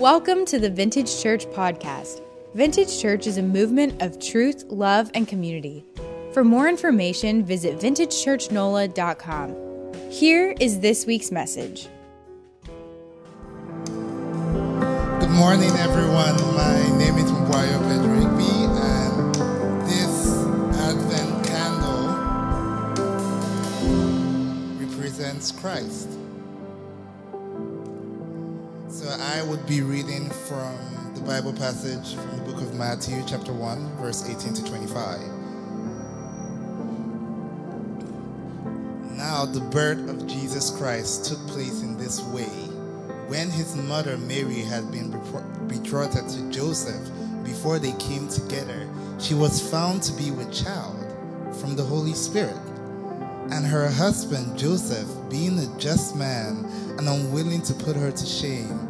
Welcome to the Vintage Church podcast. Vintage Church is a movement of truth, love, and community. For more information, visit vintagechurchnola.com. Here is this week's message. Good morning, everyone. My name is Mbuayo Pedrigby, and this Advent candle represents Christ. I would be reading from the Bible passage from the book of Matthew, chapter 1, verse 18 to 25. Now, the birth of Jesus Christ took place in this way. When his mother Mary had been betrothed to Joseph, before they came together, she was found to be with child from the Holy Spirit. And her husband Joseph, being a just man and unwilling to put her to shame,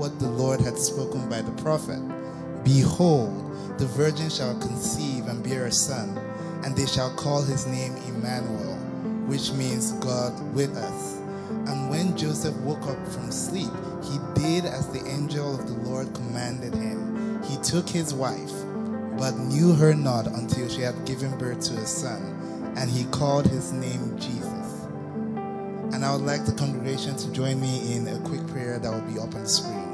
what the Lord had spoken by the prophet Behold, the virgin shall conceive and bear a son, and they shall call his name Emmanuel, which means God with us. And when Joseph woke up from sleep, he did as the angel of the Lord commanded him. He took his wife, but knew her not until she had given birth to a son, and he called his name Jesus. And I would like the congregation to join me in a quick prayer that will be up on the screen.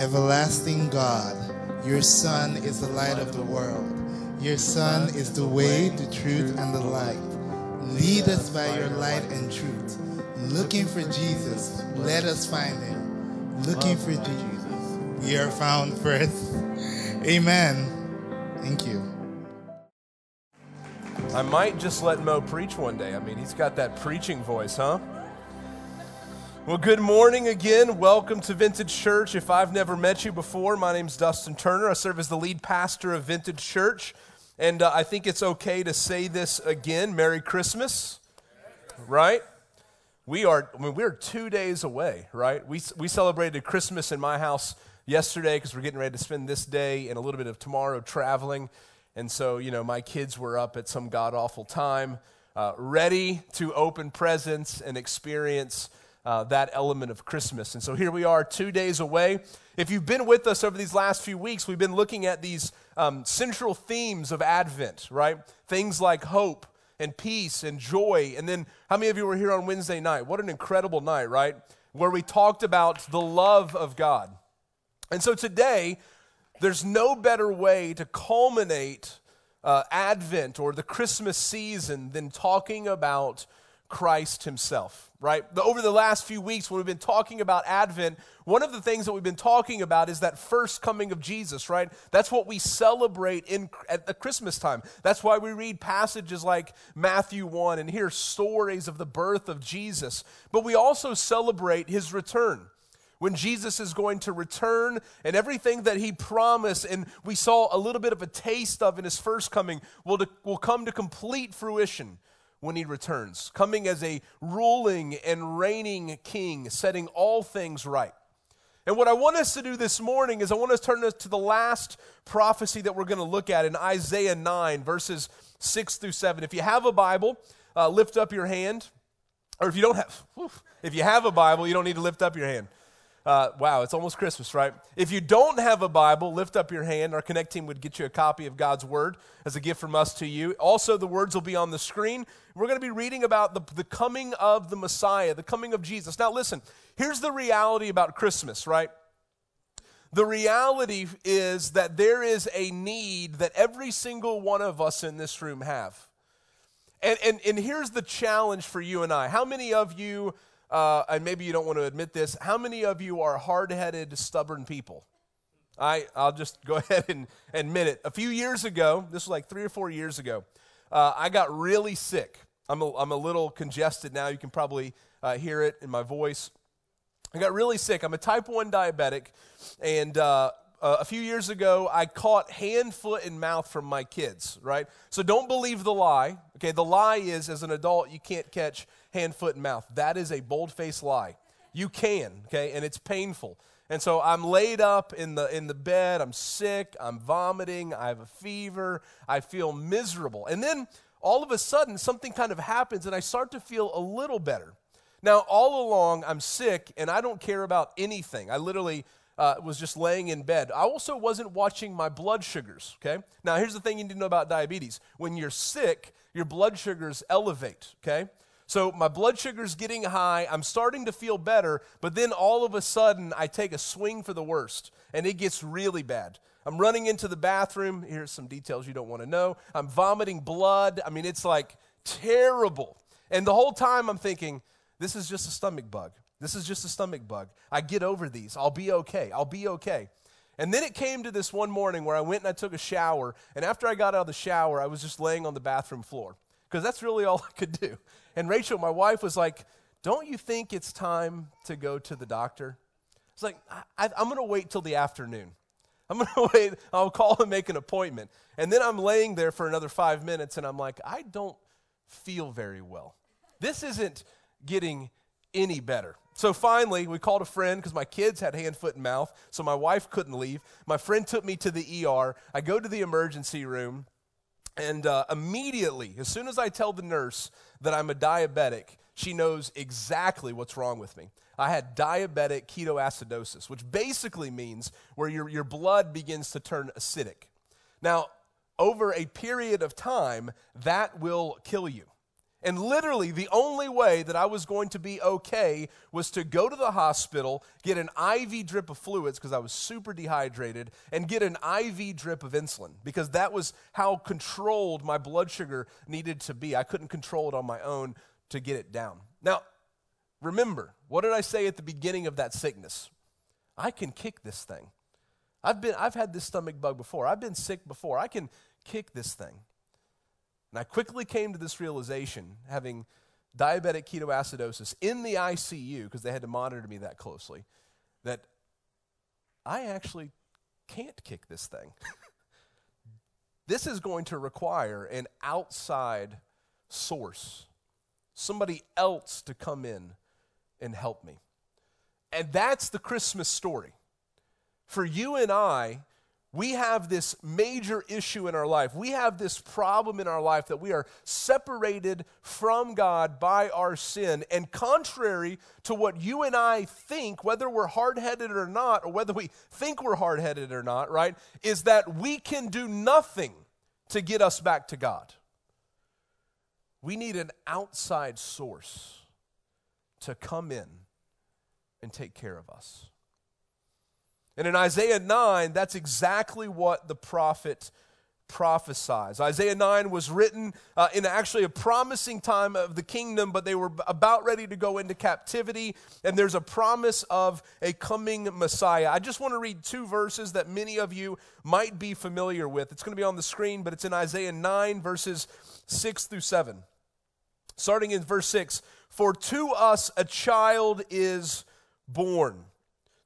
Everlasting God, your Son is the light of the world. Your Son is the way, the truth, and the light. Lead us by your light and truth. Looking for Jesus, let us find him. Looking for Jesus, we are found first. Amen. Thank you. I might just let Mo preach one day. I mean, he's got that preaching voice, huh? Well, good morning again. Welcome to Vintage Church. If I've never met you before, my name's Dustin Turner. I serve as the lead pastor of Vintage Church. And uh, I think it's okay to say this again Merry Christmas, right? We are, I mean, we're two days away, right? We, we celebrated Christmas in my house yesterday because we're getting ready to spend this day and a little bit of tomorrow traveling. And so, you know, my kids were up at some god awful time, uh, ready to open presents and experience uh, that element of Christmas. And so here we are, two days away. If you've been with us over these last few weeks, we've been looking at these um, central themes of Advent, right? Things like hope and peace and joy. And then, how many of you were here on Wednesday night? What an incredible night, right? Where we talked about the love of God. And so today, there's no better way to culminate uh, Advent or the Christmas season than talking about Christ Himself, right? Over the last few weeks, when we've been talking about Advent, one of the things that we've been talking about is that first coming of Jesus, right? That's what we celebrate in, at the Christmas time. That's why we read passages like Matthew 1 and hear stories of the birth of Jesus. But we also celebrate His return when Jesus is going to return and everything that he promised, and we saw a little bit of a taste of in his first coming, will, to, will come to complete fruition when he returns, coming as a ruling and reigning king, setting all things right. And what I want us to do this morning is I want us to turn to the last prophecy that we're going to look at in Isaiah 9, verses 6 through 7. If you have a Bible, uh, lift up your hand. Or if you don't have, if you have a Bible, you don't need to lift up your hand. Uh, wow, it's almost Christmas, right? If you don't have a Bible, lift up your hand. Our Connect team would get you a copy of God's Word as a gift from us to you. Also, the words will be on the screen. We're going to be reading about the, the coming of the Messiah, the coming of Jesus. Now, listen, here's the reality about Christmas, right? The reality is that there is a need that every single one of us in this room have. And, and, and here's the challenge for you and I. How many of you uh, and maybe you don't want to admit this, how many of you are hard headed, stubborn people? I, I'll just go ahead and admit it. A few years ago, this was like three or four years ago, uh, I got really sick. I'm a, I'm a little congested now. You can probably uh, hear it in my voice. I got really sick. I'm a type 1 diabetic, and uh, uh, a few years ago, I caught hand, foot, and mouth from my kids, right? So don't believe the lie. Okay, the lie is as an adult, you can't catch hand, foot, and mouth. That is a bold faced lie. You can, okay, and it's painful. And so I'm laid up in the in the bed, I'm sick, I'm vomiting, I have a fever, I feel miserable. And then all of a sudden something kind of happens and I start to feel a little better. Now, all along I'm sick and I don't care about anything. I literally uh, was just laying in bed. I also wasn't watching my blood sugars, okay? Now, here's the thing you need to know about diabetes. When you're sick, your blood sugars elevate, okay? So my blood sugar's getting high. I'm starting to feel better, but then all of a sudden I take a swing for the worst and it gets really bad. I'm running into the bathroom. Here's some details you don't want to know. I'm vomiting blood. I mean, it's like terrible. And the whole time I'm thinking, this is just a stomach bug. This is just a stomach bug. I get over these. I'll be okay. I'll be okay. And then it came to this one morning where I went and I took a shower. And after I got out of the shower, I was just laying on the bathroom floor because that's really all I could do. And Rachel, my wife, was like, Don't you think it's time to go to the doctor? It's like, I, am going to wait till the afternoon. I'm going to wait. I'll call and make an appointment. And then I'm laying there for another five minutes and I'm like, I don't feel very well. This isn't getting any better. So finally, we called a friend because my kids had hand, foot, and mouth, so my wife couldn't leave. My friend took me to the ER. I go to the emergency room, and uh, immediately, as soon as I tell the nurse that I'm a diabetic, she knows exactly what's wrong with me. I had diabetic ketoacidosis, which basically means where your, your blood begins to turn acidic. Now, over a period of time, that will kill you. And literally, the only way that I was going to be okay was to go to the hospital, get an IV drip of fluids because I was super dehydrated, and get an IV drip of insulin because that was how controlled my blood sugar needed to be. I couldn't control it on my own to get it down. Now, remember, what did I say at the beginning of that sickness? I can kick this thing. I've, been, I've had this stomach bug before, I've been sick before. I can kick this thing. And I quickly came to this realization, having diabetic ketoacidosis in the ICU, because they had to monitor me that closely, that I actually can't kick this thing. this is going to require an outside source, somebody else to come in and help me. And that's the Christmas story. For you and I, we have this major issue in our life. We have this problem in our life that we are separated from God by our sin. And contrary to what you and I think, whether we're hard headed or not, or whether we think we're hard headed or not, right, is that we can do nothing to get us back to God. We need an outside source to come in and take care of us. And in Isaiah 9, that's exactly what the prophet prophesies. Isaiah 9 was written uh, in actually a promising time of the kingdom, but they were about ready to go into captivity, and there's a promise of a coming Messiah. I just want to read two verses that many of you might be familiar with. It's going to be on the screen, but it's in Isaiah 9, verses 6 through 7. Starting in verse 6 For to us a child is born.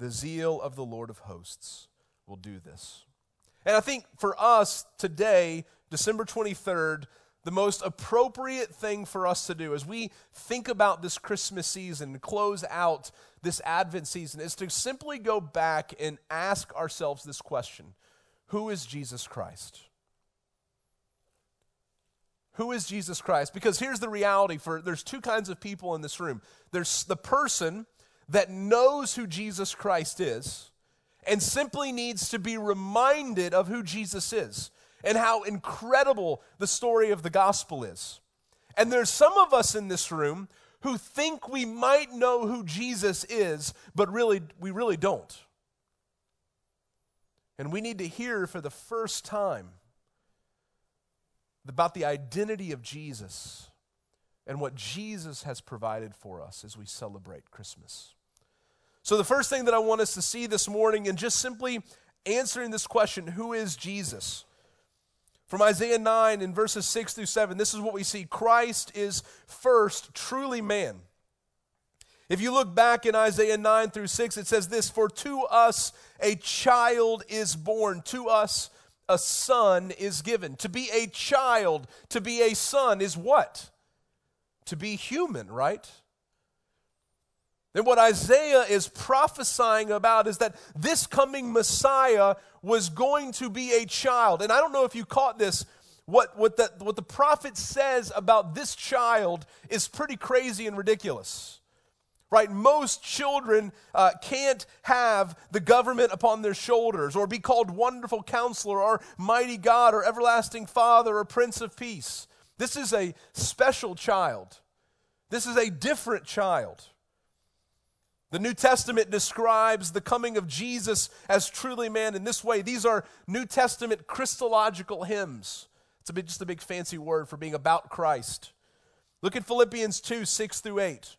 The zeal of the Lord of hosts will do this. And I think for us today, December 23rd, the most appropriate thing for us to do as we think about this Christmas season and close out this Advent season is to simply go back and ask ourselves this question Who is Jesus Christ? Who is Jesus Christ? Because here's the reality for there's two kinds of people in this room. There's the person that knows who Jesus Christ is and simply needs to be reminded of who Jesus is and how incredible the story of the gospel is. And there's some of us in this room who think we might know who Jesus is, but really, we really don't. And we need to hear for the first time about the identity of Jesus and what Jesus has provided for us as we celebrate Christmas. So, the first thing that I want us to see this morning, and just simply answering this question who is Jesus? From Isaiah 9 in verses 6 through 7, this is what we see Christ is first truly man. If you look back in Isaiah 9 through 6, it says this For to us a child is born, to us a son is given. To be a child, to be a son is what? To be human, right? And what Isaiah is prophesying about is that this coming Messiah was going to be a child. And I don't know if you caught this. What, what, the, what the prophet says about this child is pretty crazy and ridiculous. Right? Most children uh, can't have the government upon their shoulders or be called wonderful counselor or mighty God or everlasting father or prince of peace. This is a special child. This is a different child. The New Testament describes the coming of Jesus as truly man in this way. These are New Testament Christological hymns. It's a just a big fancy word for being about Christ. Look at Philippians 2 6 through 8.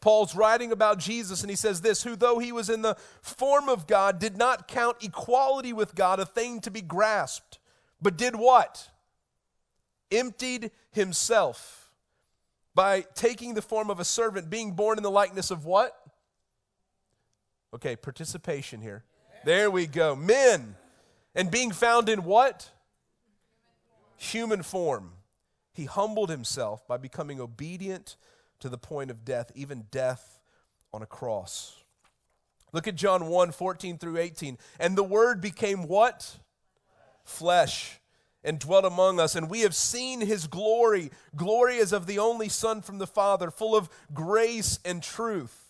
Paul's writing about Jesus, and he says this Who, though he was in the form of God, did not count equality with God a thing to be grasped, but did what? Emptied himself by taking the form of a servant, being born in the likeness of what? Okay, participation here. There we go. Men. And being found in what? Human form. He humbled himself by becoming obedient to the point of death, even death on a cross. Look at John 1 14 through 18. And the word became what? Flesh and dwelt among us, and we have seen his glory. Glory as of the only Son from the Father, full of grace and truth.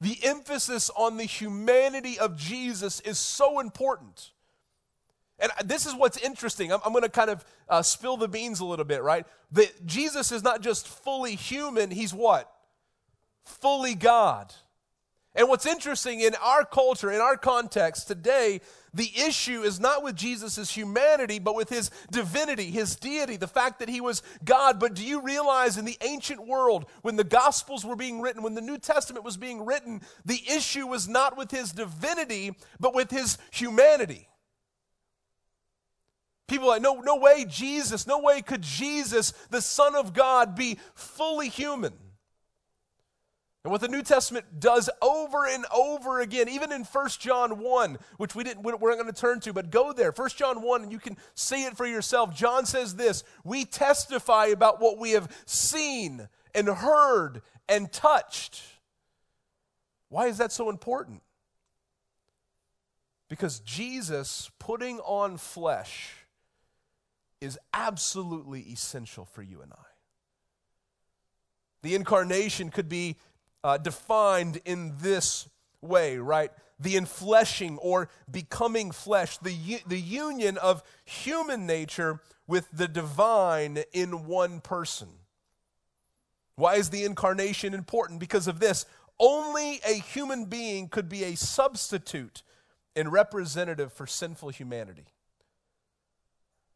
the emphasis on the humanity of Jesus is so important. And this is what's interesting. I'm, I'm going to kind of uh, spill the beans a little bit, right? That Jesus is not just fully human, he's what? Fully God. And what's interesting in our culture, in our context today, the issue is not with Jesus' humanity, but with his divinity, his deity, the fact that he was God. But do you realize in the ancient world, when the Gospels were being written, when the New Testament was being written, the issue was not with his divinity, but with his humanity? People like, no, no way, Jesus, no way could Jesus, the Son of God, be fully human. And what the New Testament does over and over again, even in 1 John 1, which we didn't, we're not going to turn to, but go there. 1 John 1, and you can see it for yourself. John says this We testify about what we have seen and heard and touched. Why is that so important? Because Jesus putting on flesh is absolutely essential for you and I. The incarnation could be uh, defined in this way, right? The enfleshing or becoming flesh, the, the union of human nature with the divine in one person. Why is the incarnation important? Because of this. Only a human being could be a substitute and representative for sinful humanity.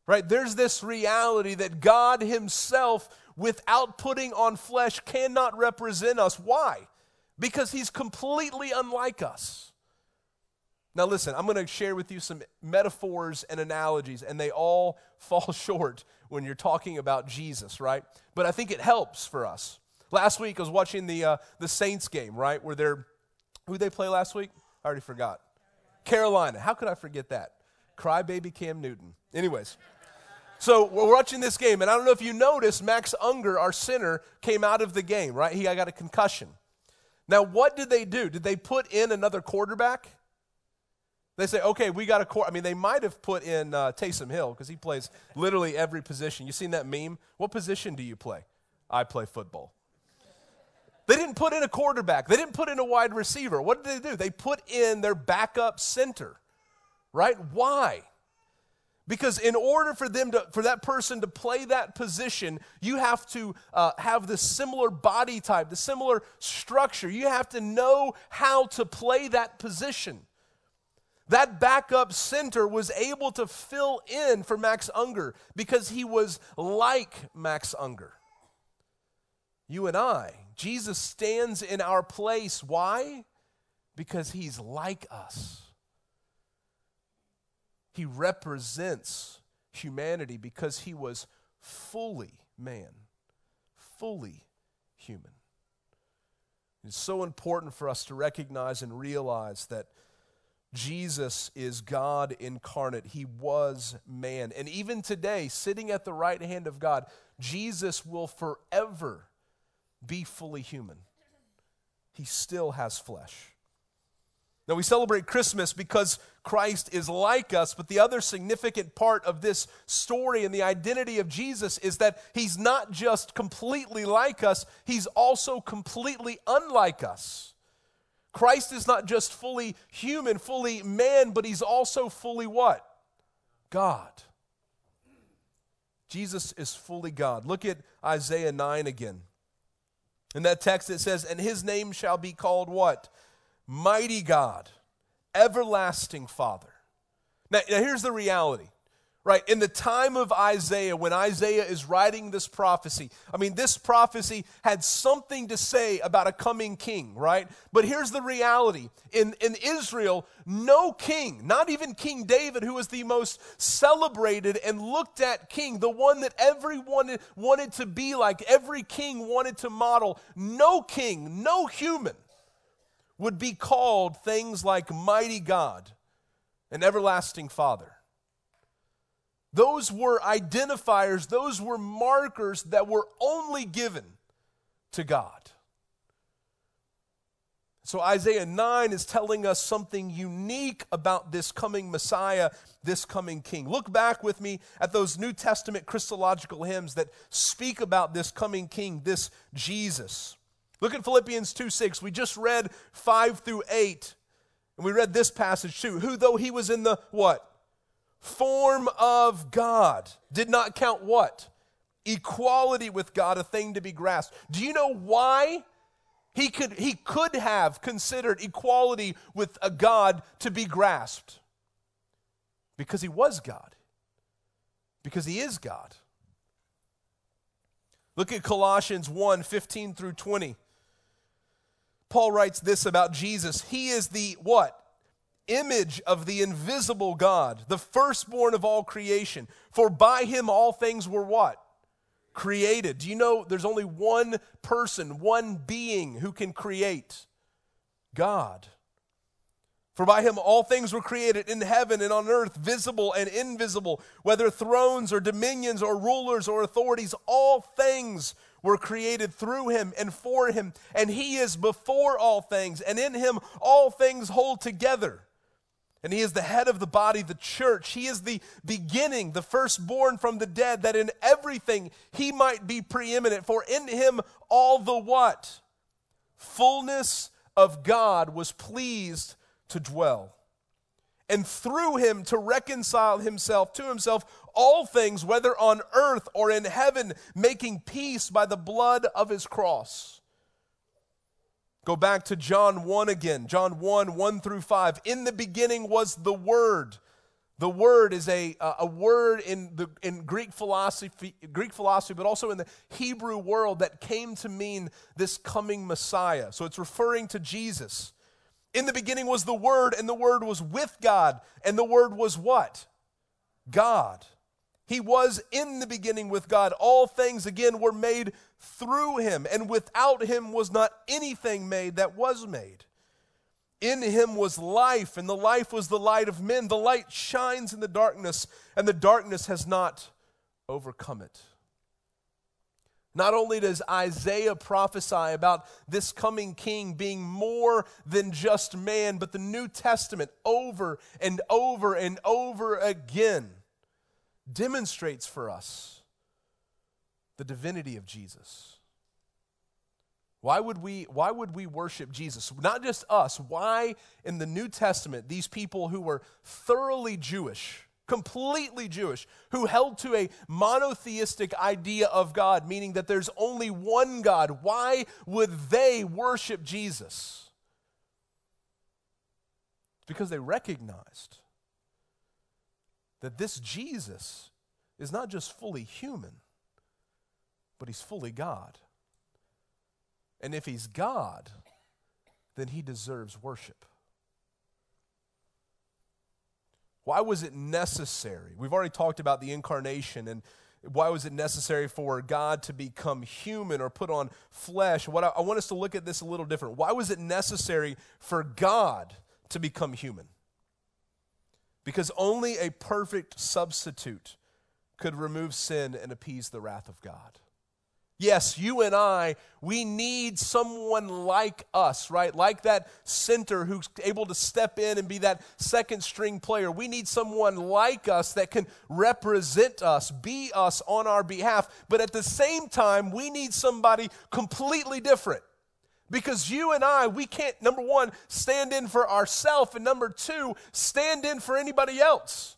Right? There's this reality that God Himself without putting on flesh cannot represent us. Why? Because he's completely unlike us. Now, listen, I'm going to share with you some metaphors and analogies, and they all fall short when you're talking about Jesus, right? But I think it helps for us. Last week, I was watching the, uh, the Saints game, right? Where they're, who they play last week? I already forgot. Carolina. How could I forget that? Crybaby Cam Newton. Anyways. So we're watching this game, and I don't know if you noticed, Max Unger, our center, came out of the game, right? He got a concussion. Now, what did they do? Did they put in another quarterback? They say, okay, we got a. I mean, they might have put in uh, Taysom Hill because he plays literally every position. You seen that meme? What position do you play? I play football. They didn't put in a quarterback. They didn't put in a wide receiver. What did they do? They put in their backup center, right? Why? Because in order for them to, for that person to play that position, you have to uh, have the similar body type, the similar structure. You have to know how to play that position. That backup center was able to fill in for Max Unger because he was like Max Unger. You and I, Jesus stands in our place. Why? Because he's like us. He represents humanity because he was fully man, fully human. It's so important for us to recognize and realize that Jesus is God incarnate. He was man. And even today, sitting at the right hand of God, Jesus will forever be fully human. He still has flesh. Now, we celebrate Christmas because Christ is like us, but the other significant part of this story and the identity of Jesus is that he's not just completely like us, he's also completely unlike us. Christ is not just fully human, fully man, but he's also fully what? God. Jesus is fully God. Look at Isaiah 9 again. In that text, it says, And his name shall be called what? Mighty God, everlasting Father. Now, now here's the reality right? In the time of Isaiah, when Isaiah is writing this prophecy, I mean, this prophecy had something to say about a coming king, right? But here's the reality in, in Israel, no king, not even King David, who was the most celebrated and looked at king, the one that everyone wanted to be like, every king wanted to model, no king, no human would be called things like mighty God and everlasting Father. Those were identifiers, those were markers that were only given to God. So Isaiah 9 is telling us something unique about this coming Messiah, this coming King. Look back with me at those New Testament Christological hymns that speak about this coming King, this Jesus. Look at Philippians 2 6. We just read 5 through 8. And we read this passage too. Who, though he was in the what? form of God did not count what? Equality with God a thing to be grasped. Do you know why? He could, he could have considered equality with a God to be grasped. Because he was God. Because he is God. Look at Colossians 1 15 through 20. Paul writes this about Jesus. He is the what? image of the invisible God, the firstborn of all creation. For by him all things were what? Created. Do you know there's only one person, one being who can create? God. For by him all things were created in heaven and on earth, visible and invisible, whether thrones or dominions or rulers or authorities, all things were created through him and for him. And he is before all things, and in him all things hold together and he is the head of the body, the church. He is the beginning, the firstborn from the dead, that in everything he might be preeminent. For in him all the what? Fullness of God was pleased to dwell. And through him to reconcile himself to himself all things, whether on earth or in heaven, making peace by the blood of his cross. Go back to John 1 again. John 1, 1 through 5. In the beginning was the Word. The word is a, a word in, the, in Greek, philosophy, Greek philosophy, but also in the Hebrew world that came to mean this coming Messiah. So it's referring to Jesus. In the beginning was the Word, and the Word was with God, and the Word was what? God. He was in the beginning with God. All things, again, were made through him, and without him was not anything made that was made. In him was life, and the life was the light of men. The light shines in the darkness, and the darkness has not overcome it. Not only does Isaiah prophesy about this coming king being more than just man, but the New Testament over and over and over again demonstrates for us the divinity of Jesus. Why would we why would we worship Jesus? Not just us, why in the New Testament these people who were thoroughly Jewish completely Jewish, who held to a monotheistic idea of God, meaning that there's only one God, why would they worship Jesus? Because they recognized that this Jesus is not just fully human, but he's fully God. And if he's God, then he deserves worship. Why was it necessary? We've already talked about the incarnation and why was it necessary for God to become human or put on flesh? What I, I, want us to look at this a little different. Why was it necessary for God to become human? Because only a perfect substitute could remove sin and appease the wrath of God. Yes, you and I, we need someone like us, right? Like that center who's able to step in and be that second string player. We need someone like us that can represent us, be us on our behalf. But at the same time, we need somebody completely different. Because you and I, we can't, number one, stand in for ourselves, and number two, stand in for anybody else.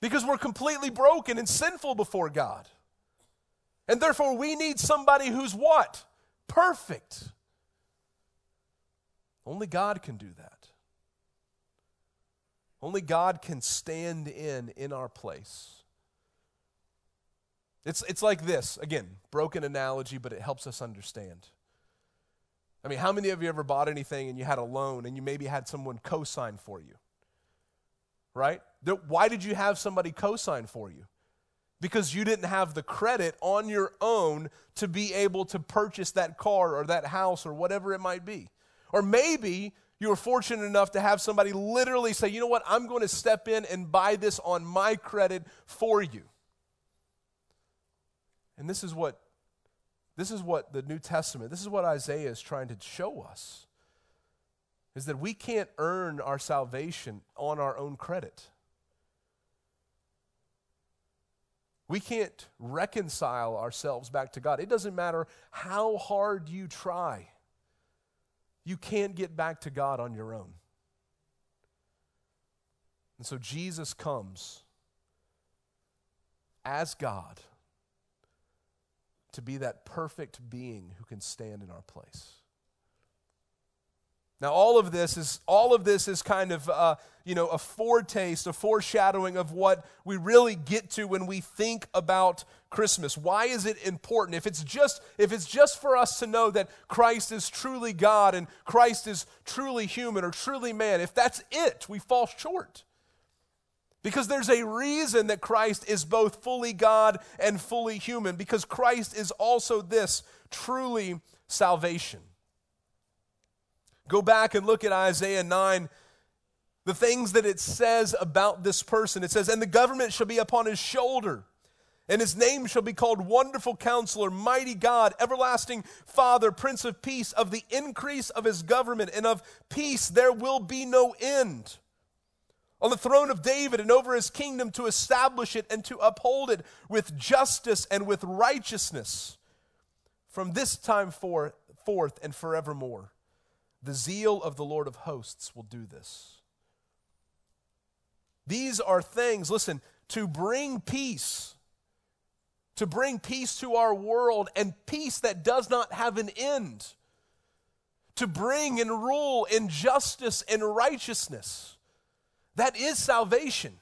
Because we're completely broken and sinful before God. And therefore, we need somebody who's what? Perfect. Only God can do that. Only God can stand in in our place. It's, it's like this again, broken analogy, but it helps us understand. I mean, how many of you ever bought anything and you had a loan and you maybe had someone co sign for you? Right? Why did you have somebody co sign for you? because you didn't have the credit on your own to be able to purchase that car or that house or whatever it might be. Or maybe you were fortunate enough to have somebody literally say, you know what, I'm going to step in and buy this on my credit for you. And this is what this is what the New Testament, this is what Isaiah is trying to show us. Is that we can't earn our salvation on our own credit. We can't reconcile ourselves back to God. It doesn't matter how hard you try, you can't get back to God on your own. And so Jesus comes as God to be that perfect being who can stand in our place. Now, all of this is all of this is kind of uh, you know a foretaste, a foreshadowing of what we really get to when we think about Christmas. Why is it important? If it's just if it's just for us to know that Christ is truly God and Christ is truly human or truly man, if that's it, we fall short. Because there's a reason that Christ is both fully God and fully human, because Christ is also this truly salvation. Go back and look at Isaiah 9, the things that it says about this person. It says, And the government shall be upon his shoulder, and his name shall be called Wonderful Counselor, Mighty God, Everlasting Father, Prince of Peace. Of the increase of his government and of peace there will be no end. On the throne of David and over his kingdom to establish it and to uphold it with justice and with righteousness from this time forth, forth and forevermore. The zeal of the Lord of hosts will do this. These are things, listen, to bring peace, to bring peace to our world and peace that does not have an end, to bring and rule in justice and righteousness. That is salvation.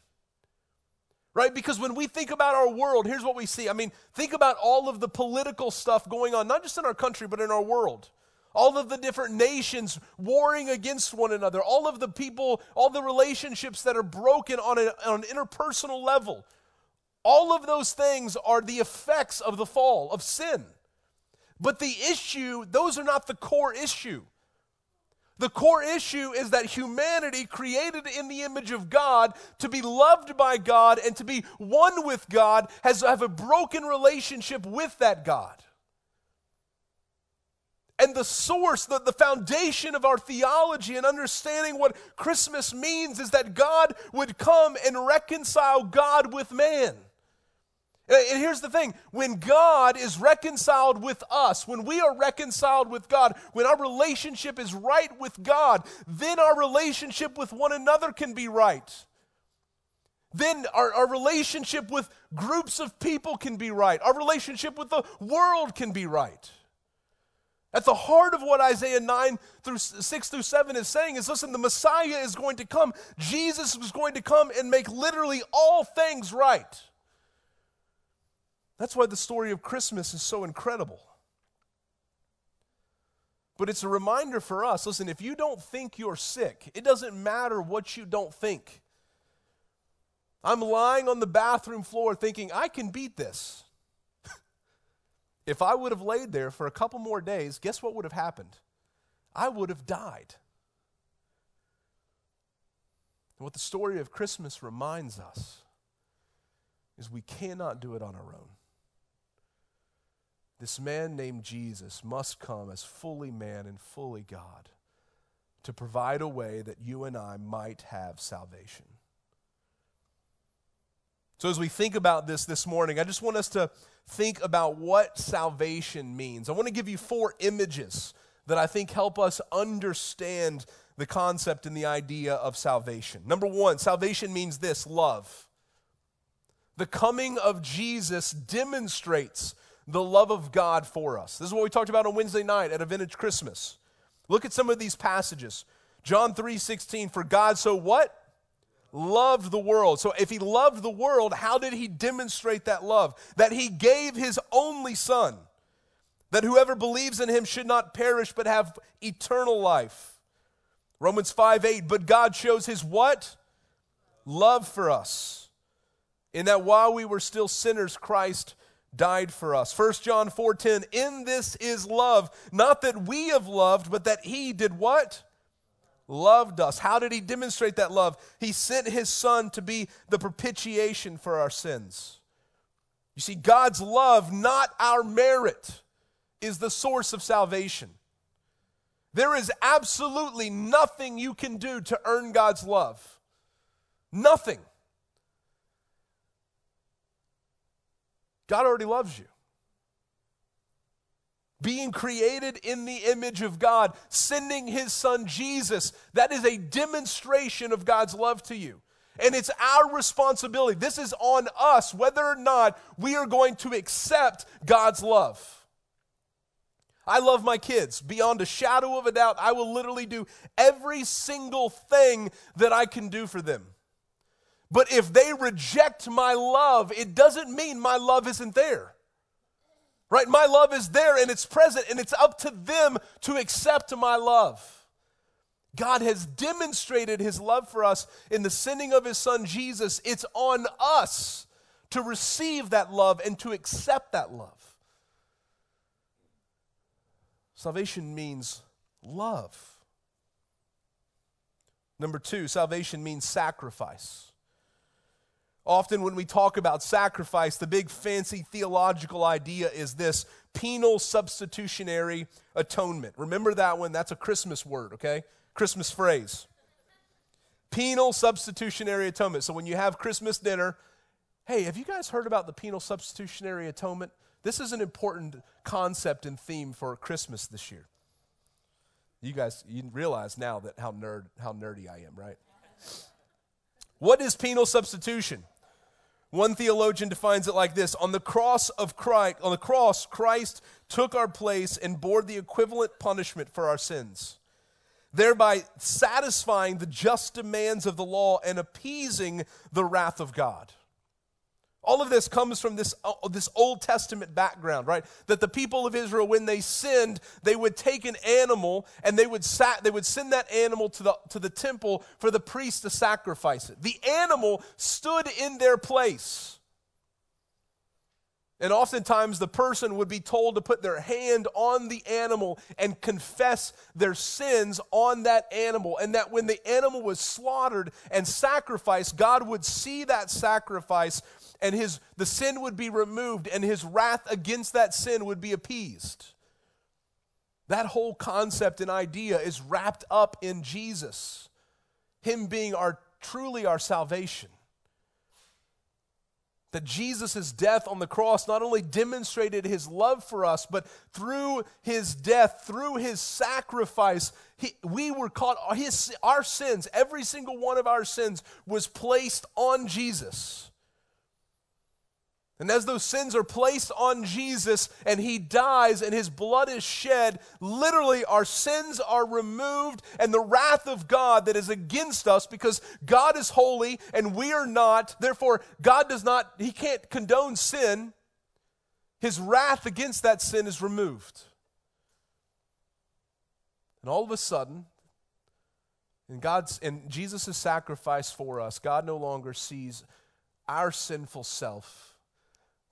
Right? Because when we think about our world, here's what we see. I mean, think about all of the political stuff going on, not just in our country, but in our world all of the different nations warring against one another, all of the people, all the relationships that are broken on, a, on an interpersonal level. All of those things are the effects of the fall, of sin. But the issue, those are not the core issue. The core issue is that humanity, created in the image of God, to be loved by God and to be one with God, has have a broken relationship with that God. And the source, the, the foundation of our theology and understanding what Christmas means is that God would come and reconcile God with man. Uh, and here's the thing when God is reconciled with us, when we are reconciled with God, when our relationship is right with God, then our relationship with one another can be right. Then our, our relationship with groups of people can be right. Our relationship with the world can be right. At the heart of what Isaiah 9 through 6 through 7 is saying is listen, the Messiah is going to come. Jesus is going to come and make literally all things right. That's why the story of Christmas is so incredible. But it's a reminder for us listen, if you don't think you're sick, it doesn't matter what you don't think. I'm lying on the bathroom floor thinking, I can beat this. if I would have laid there for a couple more days, guess what would have happened? I would have died. And what the story of Christmas reminds us is we cannot do it on our own this man named Jesus must come as fully man and fully God to provide a way that you and I might have salvation. So, as we think about this this morning, I just want us to think about what salvation means. I want to give you four images that I think help us understand the concept and the idea of salvation. Number one, salvation means this love. The coming of Jesus demonstrates the love of God for us. This is what we talked about on Wednesday night at a vintage Christmas. Look at some of these passages. John 3 16, for God so what? Loved the world. So if he loved the world, how did he demonstrate that love? That he gave his only son, that whoever believes in him should not perish but have eternal life. Romans 5 8, but God shows his what? Love for us. In that while we were still sinners, Christ died for us. 1 John 4:10 In this is love, not that we have loved, but that he did what? Loved us. How did he demonstrate that love? He sent his son to be the propitiation for our sins. You see God's love, not our merit, is the source of salvation. There is absolutely nothing you can do to earn God's love. Nothing. God already loves you. Being created in the image of God, sending his son Jesus, that is a demonstration of God's love to you. And it's our responsibility. This is on us whether or not we are going to accept God's love. I love my kids beyond a shadow of a doubt. I will literally do every single thing that I can do for them. But if they reject my love, it doesn't mean my love isn't there. Right? My love is there and it's present, and it's up to them to accept my love. God has demonstrated his love for us in the sending of his son Jesus. It's on us to receive that love and to accept that love. Salvation means love. Number two, salvation means sacrifice. Often, when we talk about sacrifice, the big fancy theological idea is this penal substitutionary atonement. Remember that one? That's a Christmas word, okay? Christmas phrase. Penal substitutionary atonement. So, when you have Christmas dinner, hey, have you guys heard about the penal substitutionary atonement? This is an important concept and theme for Christmas this year. You guys, you realize now that how nerd, how nerdy I am, right? What is penal substitution? One theologian defines it like this: On the cross of Christ, on the cross, Christ took our place and bore the equivalent punishment for our sins, thereby satisfying the just demands of the law and appeasing the wrath of God. All of this comes from this, uh, this Old Testament background, right? That the people of Israel, when they sinned, they would take an animal and they would, sa- they would send that animal to the, to the temple for the priest to sacrifice it. The animal stood in their place. And oftentimes the person would be told to put their hand on the animal and confess their sins on that animal. And that when the animal was slaughtered and sacrificed, God would see that sacrifice and his, the sin would be removed and his wrath against that sin would be appeased. That whole concept and idea is wrapped up in Jesus, Him being our truly our salvation that Jesus' death on the cross not only demonstrated his love for us, but through his death, through his sacrifice, he, we were caught, his, our sins, every single one of our sins was placed on Jesus. And as those sins are placed on Jesus and he dies and his blood is shed, literally our sins are removed and the wrath of God that is against us because God is holy and we are not. Therefore, God does not, he can't condone sin. His wrath against that sin is removed. And all of a sudden, in God's in Jesus' sacrifice for us, God no longer sees our sinful self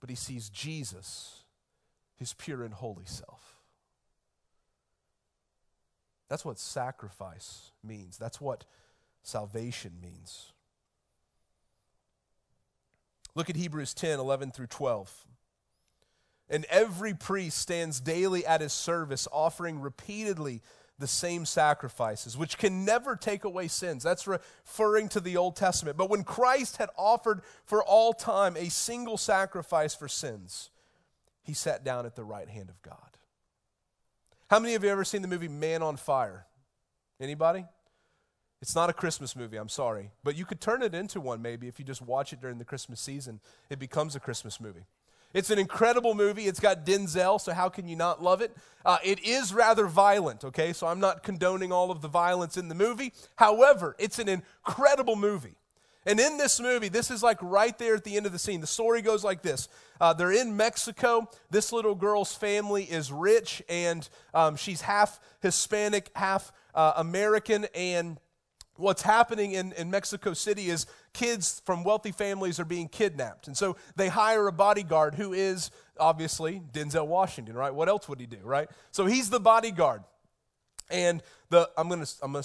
but he sees Jesus, his pure and holy self. That's what sacrifice means. That's what salvation means. Look at Hebrews 10 11 through 12. And every priest stands daily at his service, offering repeatedly the same sacrifices, which can never take away sins. That's referring to the Old Testament. But when Christ had offered for all time a single sacrifice for sins, he sat down at the right hand of God. How many of you ever seen the movie Man on Fire? Anybody? It's not a Christmas movie, I'm sorry. But you could turn it into one maybe if you just watch it during the Christmas season. It becomes a Christmas movie. It's an incredible movie. It's got Denzel, so how can you not love it? Uh, it is rather violent, okay? So I'm not condoning all of the violence in the movie. However, it's an incredible movie. And in this movie, this is like right there at the end of the scene. The story goes like this uh, They're in Mexico. This little girl's family is rich, and um, she's half Hispanic, half uh, American, and what's happening in, in Mexico City is kids from wealthy families are being kidnapped. And so they hire a bodyguard who is obviously Denzel Washington, right? What else would he do, right? So he's the bodyguard. And the, I'm going to I'm gonna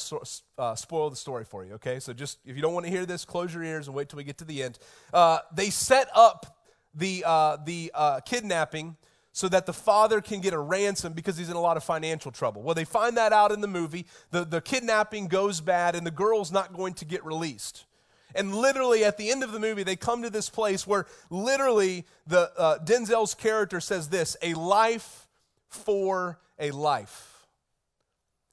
uh, spoil the story for you, okay? So just if you don't want to hear this, close your ears and wait till we get to the end. Uh, they set up the, uh, the uh, kidnapping so that the father can get a ransom because he's in a lot of financial trouble. Well, they find that out in the movie. The, the kidnapping goes bad, and the girl's not going to get released. And literally, at the end of the movie, they come to this place where literally the uh, Denzel's character says this: "A life for a life."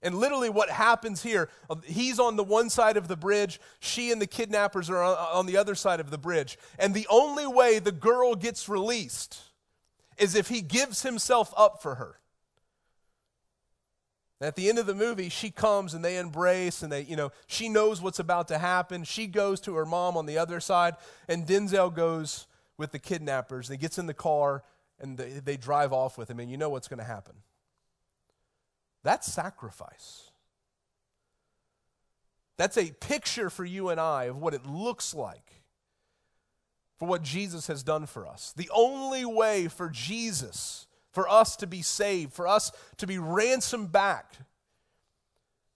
And literally, what happens here, uh, he's on the one side of the bridge, she and the kidnappers are on the other side of the bridge. And the only way the girl gets released is if he gives himself up for her. At the end of the movie, she comes and they embrace and they, you know, she knows what's about to happen. She goes to her mom on the other side, and Denzel goes with the kidnappers. And he gets in the car and they, they drive off with him, and you know what's going to happen. That's sacrifice. That's a picture for you and I of what it looks like for what Jesus has done for us. The only way for Jesus, for us to be saved, for us to be ransomed back,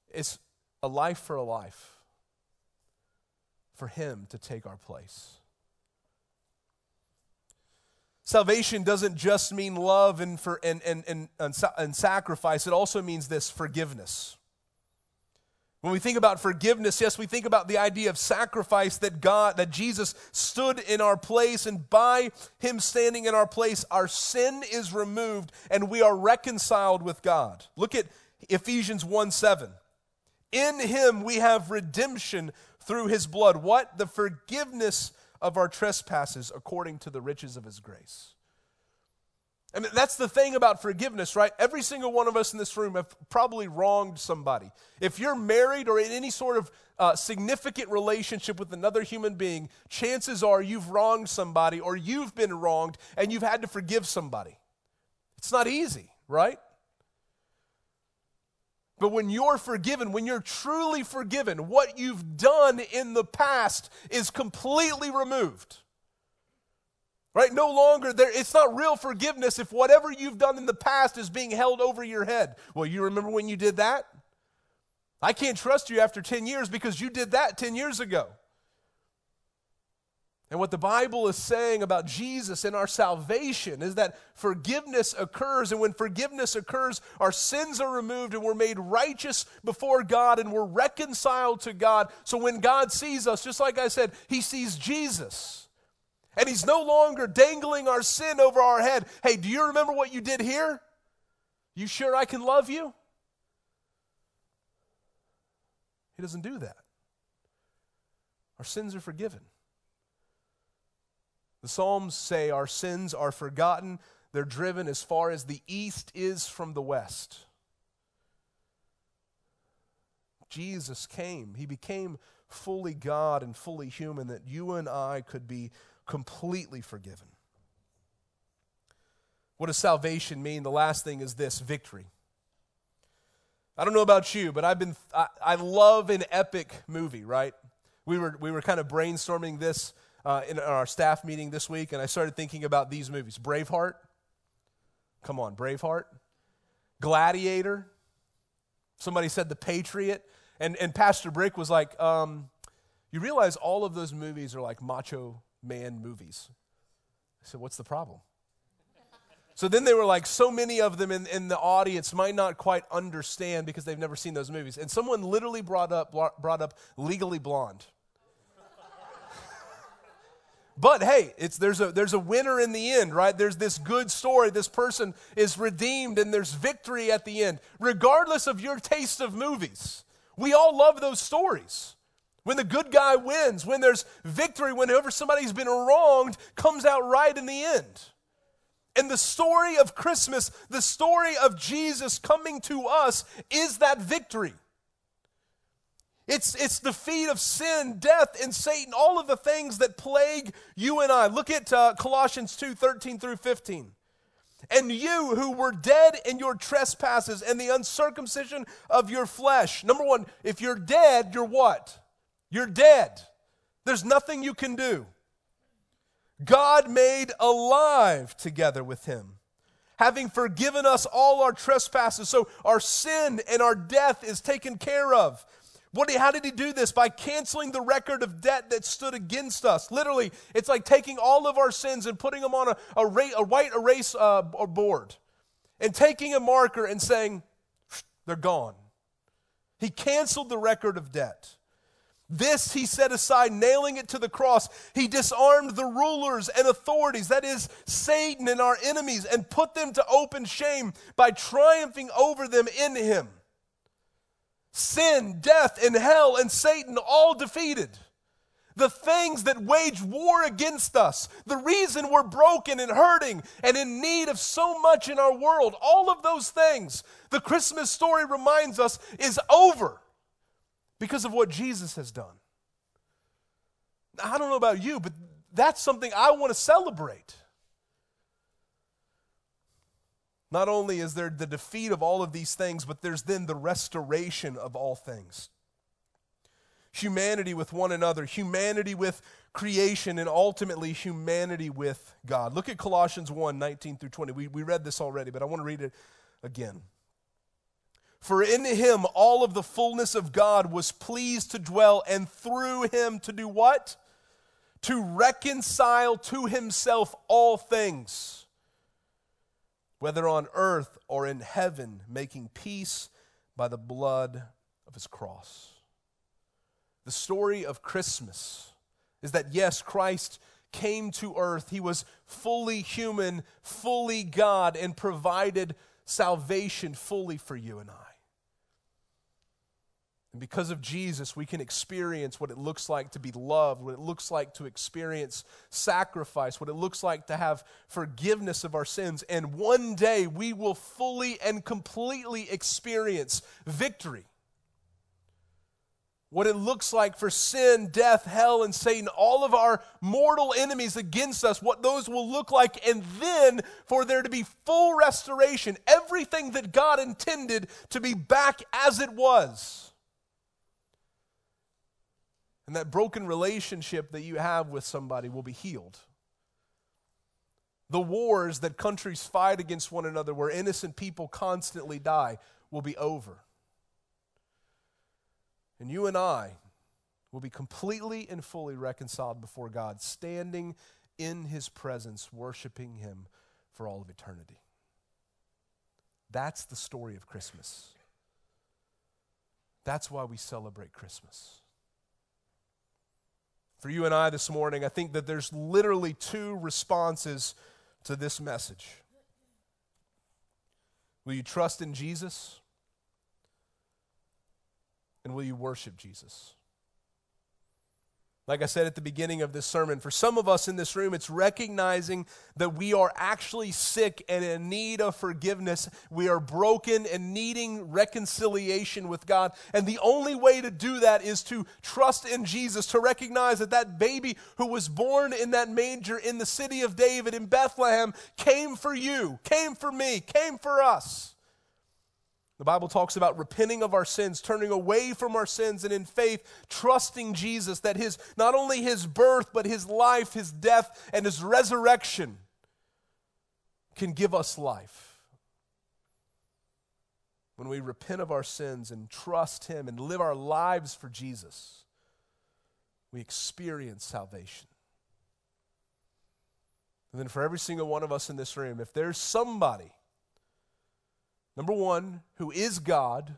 It's a life for a life, for Him to take our place. Salvation doesn't just mean love and, for, and, and, and, and, sacrifice, it also means this forgiveness. When we think about forgiveness, yes, we think about the idea of sacrifice that God, that Jesus stood in our place, and by him standing in our place, our sin is removed and we are reconciled with God. Look at Ephesians 1 7. In him we have redemption through his blood. What? The forgiveness of our trespasses according to the riches of his grace. That's the thing about forgiveness, right? Every single one of us in this room have probably wronged somebody. If you're married or in any sort of uh, significant relationship with another human being, chances are you've wronged somebody or you've been wronged and you've had to forgive somebody. It's not easy, right? But when you're forgiven, when you're truly forgiven, what you've done in the past is completely removed. Right? No longer there it's not real forgiveness if whatever you've done in the past is being held over your head. Well, you remember when you did that? I can't trust you after 10 years because you did that 10 years ago. And what the Bible is saying about Jesus and our salvation is that forgiveness occurs. And when forgiveness occurs, our sins are removed and we're made righteous before God and we're reconciled to God. So when God sees us, just like I said, He sees Jesus. And he's no longer dangling our sin over our head. Hey, do you remember what you did here? You sure I can love you? He doesn't do that. Our sins are forgiven. The Psalms say our sins are forgotten, they're driven as far as the east is from the west. Jesus came. He became fully God and fully human that you and I could be completely forgiven. What does salvation mean? The last thing is this victory. I don't know about you, but I've been I, I love an epic movie, right? We were we were kind of brainstorming this uh, in our staff meeting this week, and I started thinking about these movies: Braveheart. Come on, Braveheart. Gladiator. Somebody said The Patriot, and and Pastor Brick was like, um, "You realize all of those movies are like macho man movies. I said, What's the problem? So then they were like, so many of them in, in the audience might not quite understand because they've never seen those movies. And someone literally brought up, brought up Legally Blonde. but hey, it's, there's, a, there's a winner in the end, right? There's this good story. This person is redeemed and there's victory at the end, regardless of your taste of movies. We all love those stories when the good guy wins, when there's victory, whenever somebody's been wronged, comes out right in the end. And the story of Christmas, the story of Jesus coming to us, is that victory. It's, it's the defeat of sin, death, and Satan, all of the things that plague you and I. Look at uh, Colossians 2 13 through 15. And you who were dead in your trespasses and the uncircumcision of your flesh. Number one, if you're dead, you're what? You're dead. There's nothing you can do. God made alive together with him, having forgiven us all our trespasses. So our sin and our death is taken care of. What, how did he do this? By canceling the record of debt that stood against us. Literally, it's like taking all of our sins and putting them on a, a, ra- a white erase uh, board and taking a marker and saying, they're gone. He canceled the record of debt. This he set aside, nailing it to the cross. He disarmed the rulers and authorities, that is, Satan and our enemies, and put them to open shame by triumphing over them in him. Sin, death, and hell and Satan all defeated. The things that wage war against us, the reason we're broken and hurting and in need of so much in our world, all of those things, the Christmas story reminds us, is over because of what Jesus has done. I don't know about you, but that's something I want to celebrate. Not only is there the defeat of all of these things, but there's then the restoration of all things. Humanity with one another, humanity with creation, and ultimately humanity with God. Look at Colossians 1 19 through 20. We, we read this already, but I want to read it again. For in him all of the fullness of God was pleased to dwell, and through him to do what? To reconcile to himself all things, whether on earth or in heaven, making peace by the blood of his cross. The story of Christmas is that, yes, Christ came to earth. He was fully human, fully God, and provided salvation fully for you and I. And because of Jesus, we can experience what it looks like to be loved, what it looks like to experience sacrifice, what it looks like to have forgiveness of our sins. And one day we will fully and completely experience victory. What it looks like for sin, death, hell, and Satan, all of our mortal enemies against us, what those will look like, and then for there to be full restoration, everything that God intended to be back as it was. And that broken relationship that you have with somebody will be healed. the wars that countries fight against one another, where innocent people constantly die, will be over. And you and I will be completely and fully reconciled before God, standing in His presence, worshiping Him for all of eternity. That's the story of Christmas. That's why we celebrate Christmas. For you and I this morning, I think that there's literally two responses to this message. Will you trust in Jesus? And will you worship Jesus? Like I said at the beginning of this sermon, for some of us in this room, it's recognizing that we are actually sick and in need of forgiveness. We are broken and needing reconciliation with God. And the only way to do that is to trust in Jesus, to recognize that that baby who was born in that manger in the city of David in Bethlehem came for you, came for me, came for us. The Bible talks about repenting of our sins, turning away from our sins, and in faith trusting Jesus that his not only his birth, but his life, his death, and his resurrection can give us life. When we repent of our sins and trust him and live our lives for Jesus, we experience salvation. And then for every single one of us in this room, if there's somebody Number one, who is God.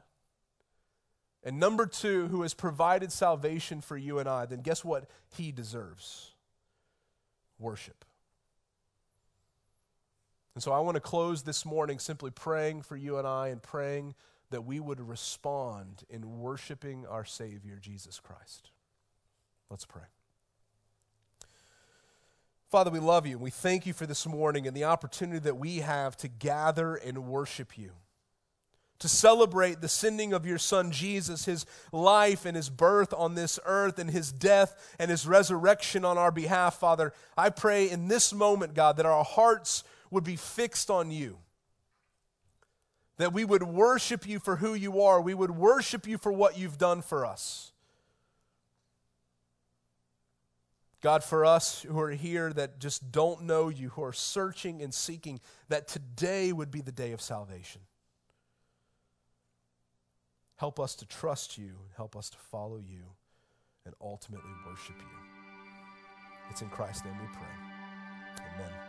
And number two, who has provided salvation for you and I, then guess what he deserves? Worship. And so I want to close this morning simply praying for you and I and praying that we would respond in worshiping our Savior, Jesus Christ. Let's pray. Father, we love you we thank you for this morning and the opportunity that we have to gather and worship you to celebrate the sending of your son Jesus, his life and his birth on this earth, and his death and his resurrection on our behalf, Father. I pray in this moment, God, that our hearts would be fixed on you. That we would worship you for who you are. We would worship you for what you've done for us. God, for us who are here that just don't know you, who are searching and seeking, that today would be the day of salvation. Help us to trust you, help us to follow you, and ultimately worship you. It's in Christ's name we pray. Amen.